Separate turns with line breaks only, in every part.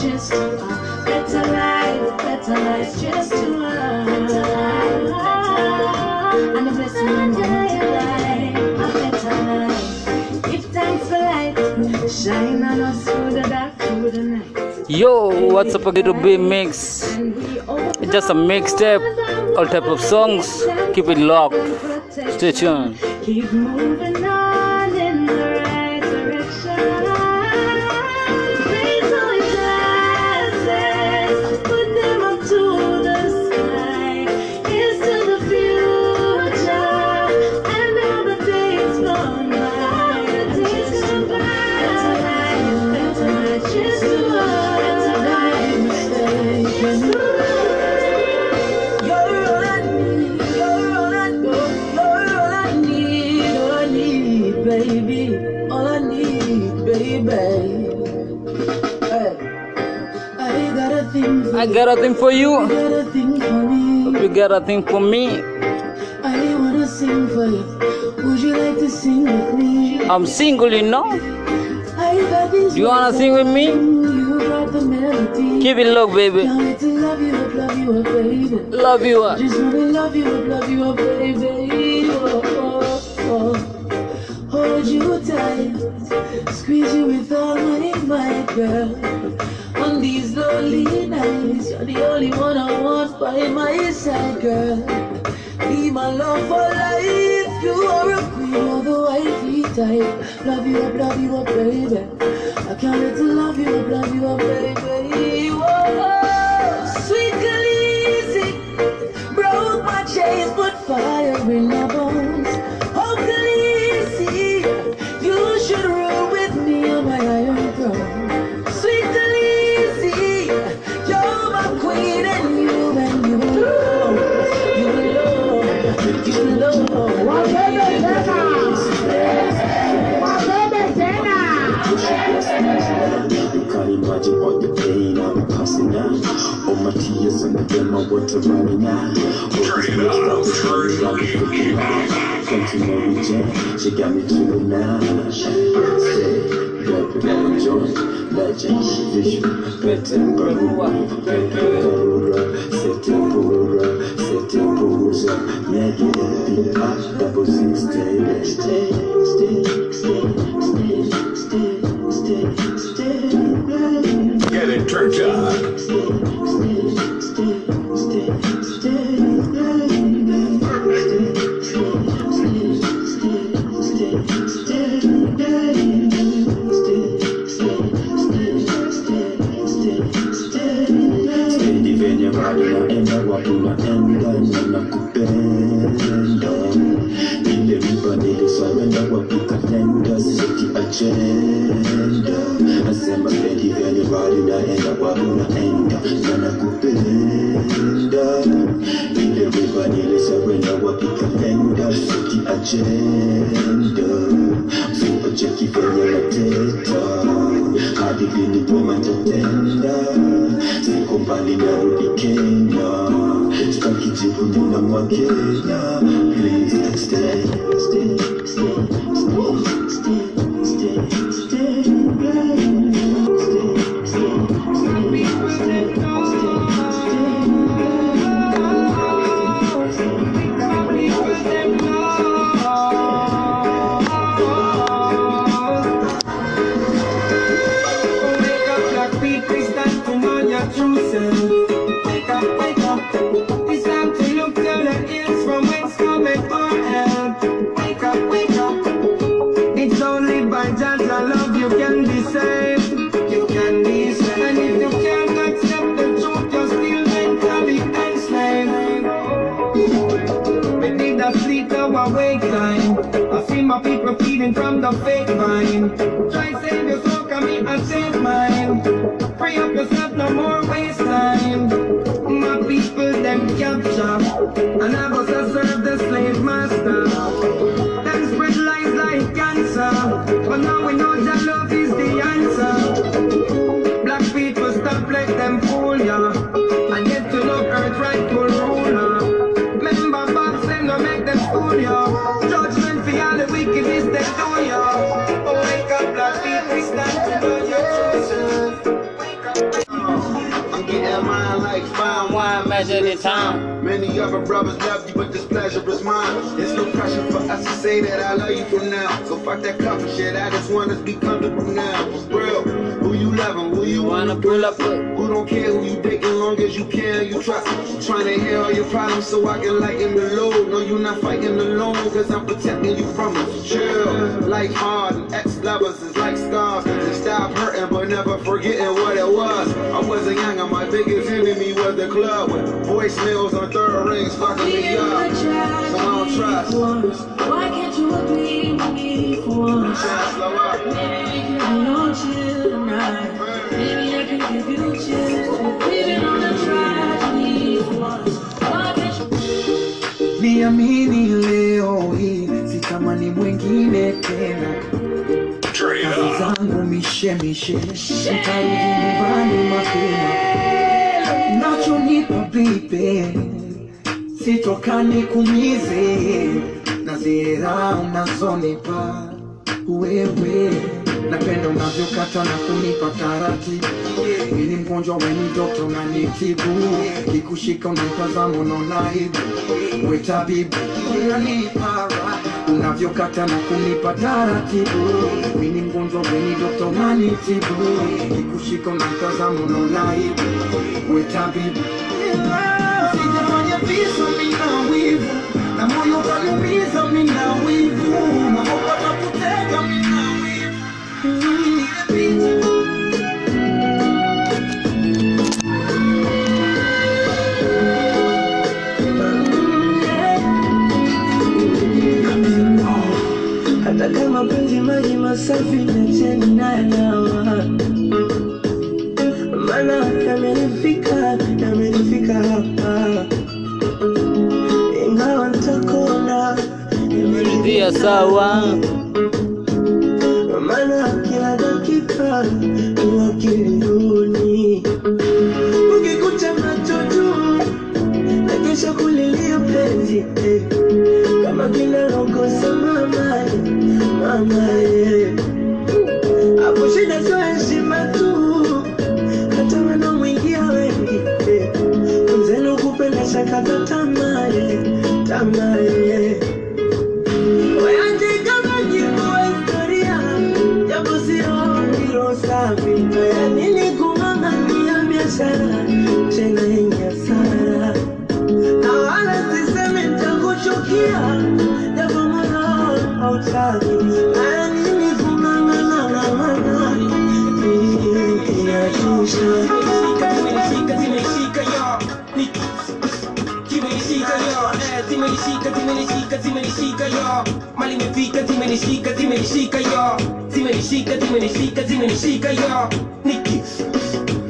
Cheers to a better life, better life. Cheers to a better life, better life. And the blessing will multiply, a better life. Give thanks for light, shine on us through the dark, through the night.
Yo, what's up, a little bit mix?
And we open
It's just a mixtape, all type of songs. Keep it locked. Stay tuned.
Keep moving
a thing for
you.
me.
You got a thing for me.
I wanna sing for you. Would you like to sing with me?
I'm single, you know. You wanna sing with me? Keep it low, baby.
Love you up, love baby.
Love you. uh.
Just wanna love you up, love you up, baby. Oh, oh, oh. Hold you tight, squeeze you with all my might, girl. On these lonely nights, you're the only one I want by my side, girl. Be my love for life. You are a queen of the wifey type. Love you up, love you up, baby. I can't wait to love you up, love you up, baby. Whoa, sweet Khaleesi. Broke my chains,
them know what to write or not. Turn it up, turn it up. Come to know me, Jen. She got me through it now. Perfect. Let join. Legend. Visual. Better. Barua. Better. Sitting. Barua. Sitting. Barua. Negative. Double six. Day. kwenda enda kwaguna enda. I kupenda ingekubadilisha kwenda kwakikapenda siki ajenda fuacheki venye mateta. Hadi vilipo matatenda siko mbali narudi Kenya. Sitaki jibu nina mwakenya please stay, stay, stay.
My people feeding from the fake vine. Try save your soul, come me and save mine. Free up yourself, no more waste time. My people them capture, and I
time, measure the time.
Many other brothers love you, but this pleasure is mine. There's no pressure for us to say that I love you from now. So fuck that comfort shit. I just want us to be comfortable now. Real, who you loving, who you
Wanna pull up with?
Who don't care who you dating, long as you care, you trust. Trying to hear all your problems so I can lighten the load. No, you're not fighting alone, cause I'm protecting you from it. Chill, life hard, and ex-lovers is like scars. And stop hurting, but never forgetting what it was. I wasn't young, and my biggest enemy was the club. With voicemails on third rings, fucking me up. So I don't trust.
Why can't you agree with me for once?
Niamini leo hii sitamani mwingine tena. Kazi zangu mishemishe nitarudi nyumbani mapema. Nachonipa bibe sitokani kumize. Na zira unazonipa wewe napenda unavyokata na kunipa taratibu ili mgonjwa weni dokta unanitibu kikushika unatazama unaona we tabibu unanipa unavyokata na kunipa taratibu mini mgonjwa weni dokta unanitibu kikushika unatazama unaona aibu we tabibu sijafanya visa mina wivu. Na moyo kaniumiza mina wivu
maji masafi nacheni nayanawa mana yamenifika yamenifika hapa ingawa ntakona
Dia sawa.
maana kila dakika ni wakilioni ukikuta macho juu na kesho kulilia penzi eh. kama mama mama eh. hapo shida sio heshima tu hata wanamwingia wengi eh. mzenu kupenda shakata tamaa eh. tamaa nishika
zimenishika yo zimenishika zimenishika zimenishika yo niki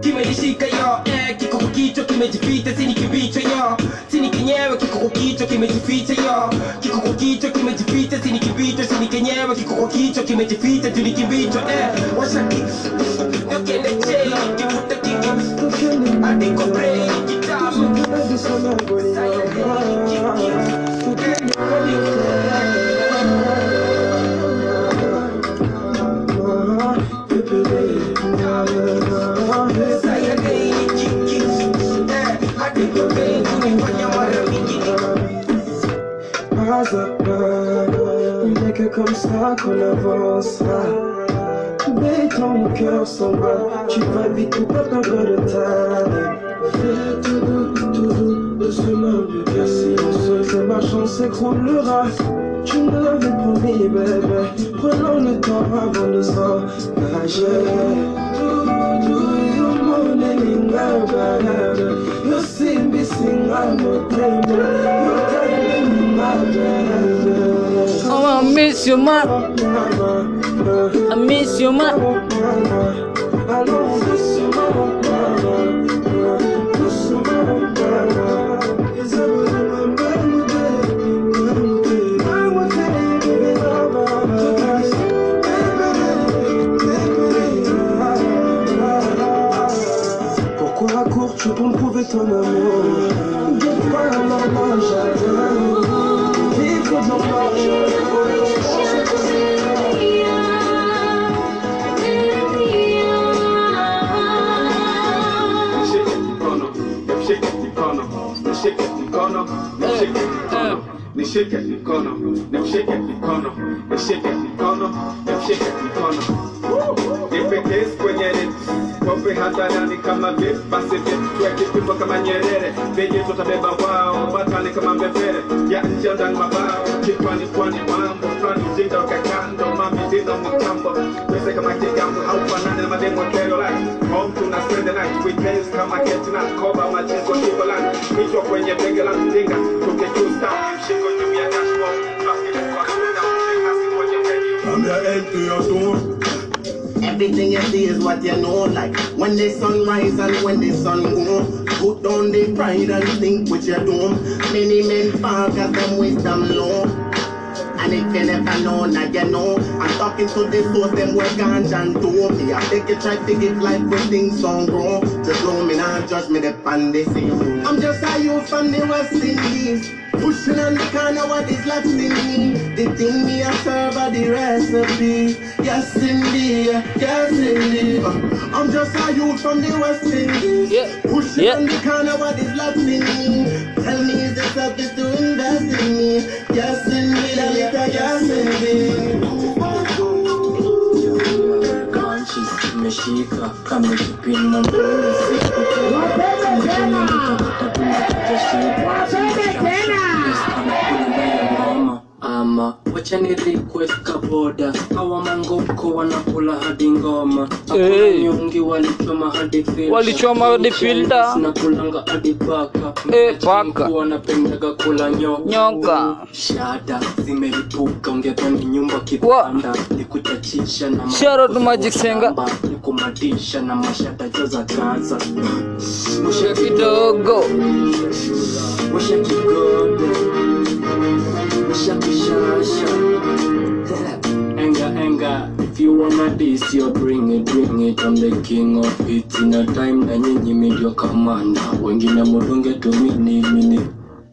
kimenishika yo eh, kikuku kichwa kimejificha sini kibicho yo sini kenyewe kikuku kichwa kimejificha yo kikuku kichwa kimejificha sini kibicho sini kenyewe kikuku kichwa kimejificha tuni kibicho eh, washaki
qu'on avancera. Dès que mon cœur s'en va, tu vas vite ou pas perdre de ta Fais tout doux, tout doux, doucement, du cœur silencieux, ça marche, s'écroulera. Tu me l'avais promis, bébé, prenons le temps avant de s'engager. You're missing, I'm a dreamer.
Oh, I miss you, ma. I miss you,
ma. Pourquoi à court tu tombes prouver ton amour? J'attends
shake at the corner, them shake at the corner, shake at the corner, shake at the corner kope hadharani kama vip basi vip tuweke kama nyerere. Venye tutabeba wao batani kama mbevere mabao pwani mambo fulani mamitindo mkambo kama kigambo na the night kama na koba kichwa kwenye la
your head to your.
Everything you see is what you know, like when the sun rise and when the sun go. Put down the pride and think with your dome. Many men fall cause them wisdom low. And if you never know, now you know. I'm talking to the source, them work ganja and dope. Me, I think you try to give life when things don't grow. Just blow me now, judge me the see. I'm just a youth from the West Indies. Pushing on the corner what is left in me. The thing me a serve are the recipe. Yes indeed, yes indeed. Uh, I'm just a youth from the West Indies.
Yeah.
Pushing
Yeah.
on the corner what is left in me. Tell me is the service to invest in me. Yes indeed, yes indeed.
mexica Kama kipin mambo unafika Wapende tena Wapende tena Wapende tena wacha ni request kaboda hawa mangoko wanakula hadi ngoma hey.
Eh.
nyungi walichoma hadi filter.
Walichoma hadi filter.
Zinakulanga hadi paka
Eh, paka.
wanapendaga kula nyoka
Nyoka.
shada zimelipuka ungedhani nyumba kipanda nikutachisha na
Shout Magic Senga.
nikumadisha na mashada jo za gaza
Musha kidogo
musha kigodo If you wanna this you bring it bring it. I'm the king of it. In a time na nyinyi medio kamanda Wengine mudunge tumini mini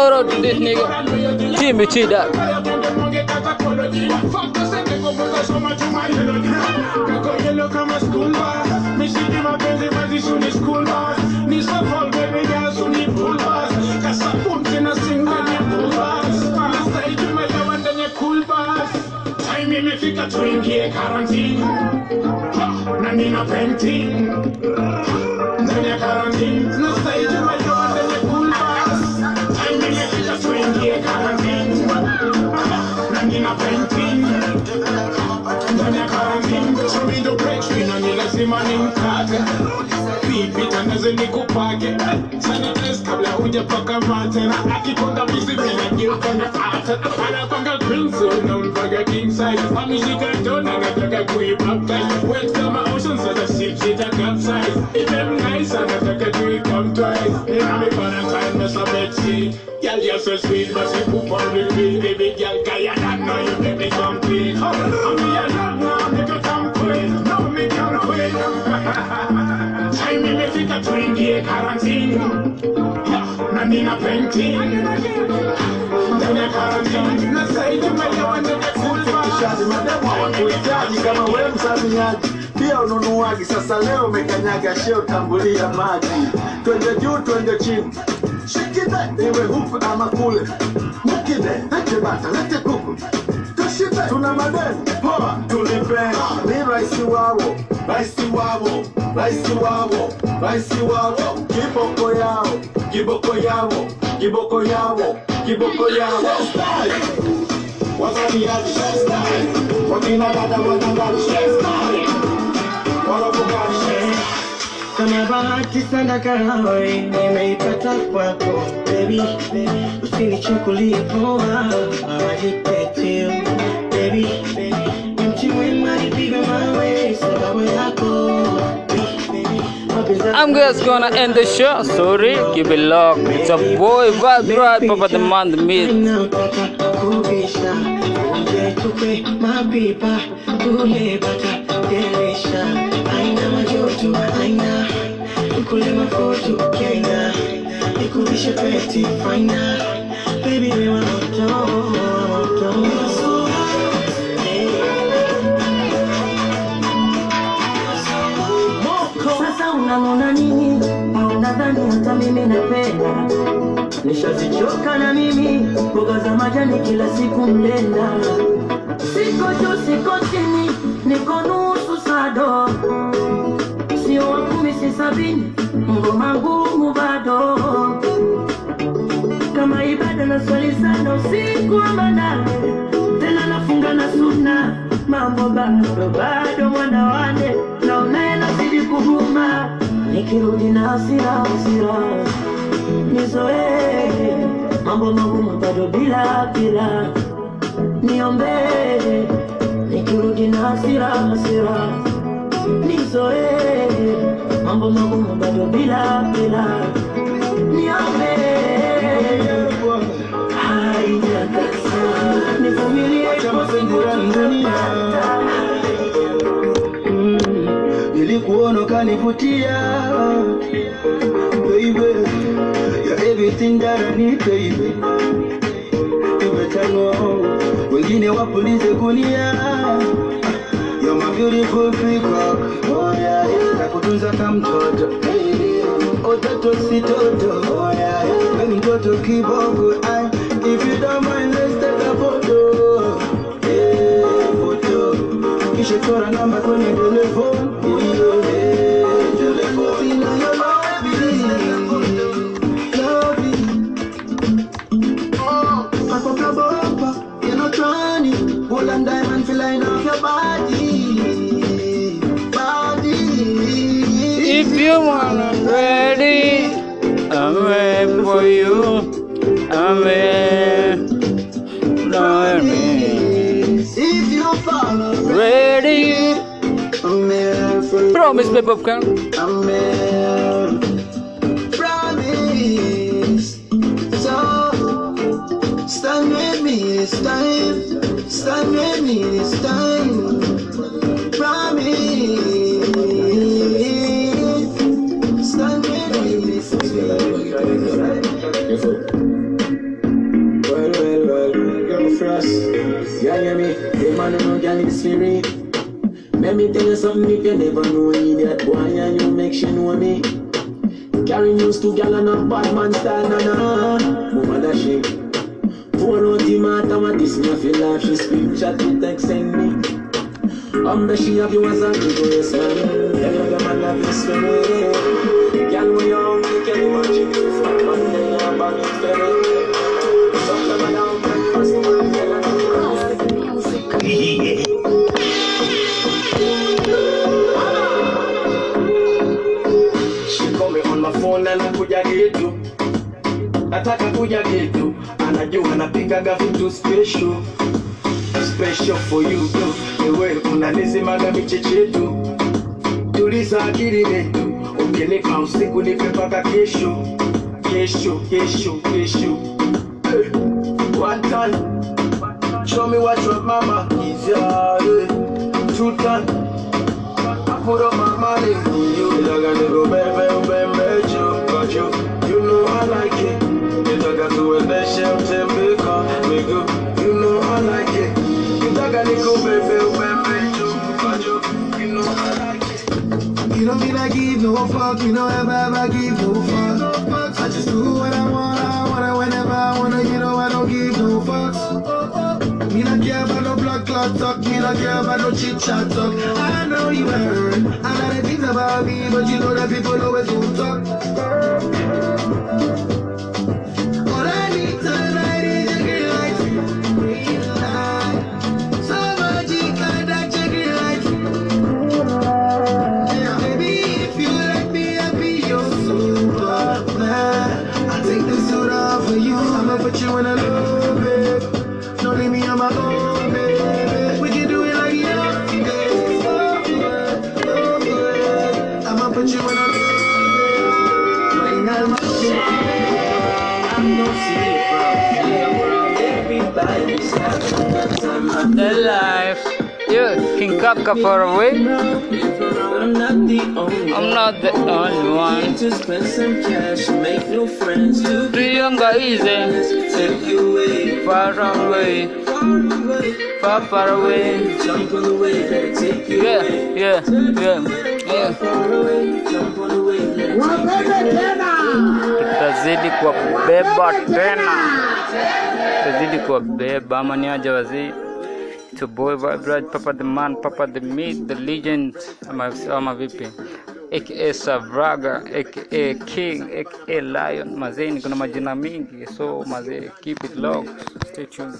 Out to this nigga Timmy T dot.
imefika tuingie karantini na nina painting ndani ya karantini tangaze nikupake sanitize kabla hujapaka mate na akikonga bizi bila geuka na ata anapanga zone na mpaka king size. Ameshika dona nataka kuibaptize. Wet kama ocean sasa ship sita capsize even nice anataka tuikam twice. Ina me valentine mess up bed Girl, you're so sweet, but you poop on repeat. Baby girl, kaya that know you make me complete. I'm imefika tuingie karantini. Na nina painting ndani ya karantini. Na saidi tumelewa ndani
Shazi mademu hawakuhitaji kama wewe msamiaji pia ununuaji. Sasa leo umekanyaga sheo, tambulia maji. Twende juu, twende chini, shikide iwe huku ama kule, mukide lete bata, lete kuku. Tushide. Tuna madeni. Poa, tulipe. Ni rahisi wao, raisi wao, raisi wao, raisi wao, kiboko yao, kiboko yao, kiboko yao, kiboko yao, wazaliaji wakina dada watangaji wanapogaji
Kama bahati sana kahawe nimeipata kwako baby, usinichukulie poa, baby, nipigwe mawe sababu yako baby,
I'm just gonna end the show. Sorry, keep it locked. It's a boy, Vibe right, Papa the Man, the Meat.
Baby, we want mapipa nadhani hata mimi napenda. Nishazichoka na mimi mboga za majani kila siku mlenda. Siko juu siko chini niko nusu sado. Sio wa si sabini ngoma ngumu bado. Kama ibada na swali sana usiku wa tena nafunga na suna mambo bado bado mwana nikirudi na hasira hasira. Nizoee mambo magumu bado bila bila niombee nikirudi na hasira hasira. Nizoee mambo magumu bado bila bila niombee haijakasa nivumilie
nilikuona ukanivutia baby you're everything that I need baby. Better know wengine wapulize gunia you're my beautiful peacock. Oh yeah nakutunza kama mtoto ototo si toto. Oh yeah wewe mtoto kibongo I, if you don't mind let's take a photo. Yeah photo. Kisha chora namba kwenye telefone
Popcorn.
I'm here Promise So Stand with me this time Stand with me this time Promise Stand with me this time
Well, well, well, young frost. Yeah, hear me? The man who know girl is for me. Tell you something if you never know that boy and you make she know me. Carry news to gal and a bad man style, na na. Mama da she. Phone out the matter, what this me feel like she chat to text send me. Um, but she have you as a good yes man. Tell you the man love is for me. Girl, when you're napigaga vitu special special for you tu, ewe unanizimaga michechetu, tuliza akili letu, ungenipa usiku nipe mpaka kesho, kesho, kesho, kesho. Hey, one time, show me what your mama is, yeah, two time. Put up my money on you. Like a nigga, baby, I
no fuck, you know ever ever give no fuck. I just do what I want, I wanna whenever I wanna, you know I don't give no fucks. Me not care about no blood clot talk, me not care about no chit chat talk. I know you heard a lot of things about me, but you know that people always will talk.
Kaka far away.
I'm not the only
not one.
to spend some cash make new friends. You
The younger easy.
take you away,
Far away.
far.
Far, away.
Jump on the wave, take you
Yeah,
away.
yeah, yeah, yeah.
Far away, jump on the wave, let it take you.
Tutazidi kuwabeba tena, ama ni aje wazee. Your boy vibrate Papa the man, Papa the myth, the legend, ama, ama vipi? aka Savraga, aka King, aka Lion. Mazee, niko na majina mingi, so mazee, keep it locked, stay tuned.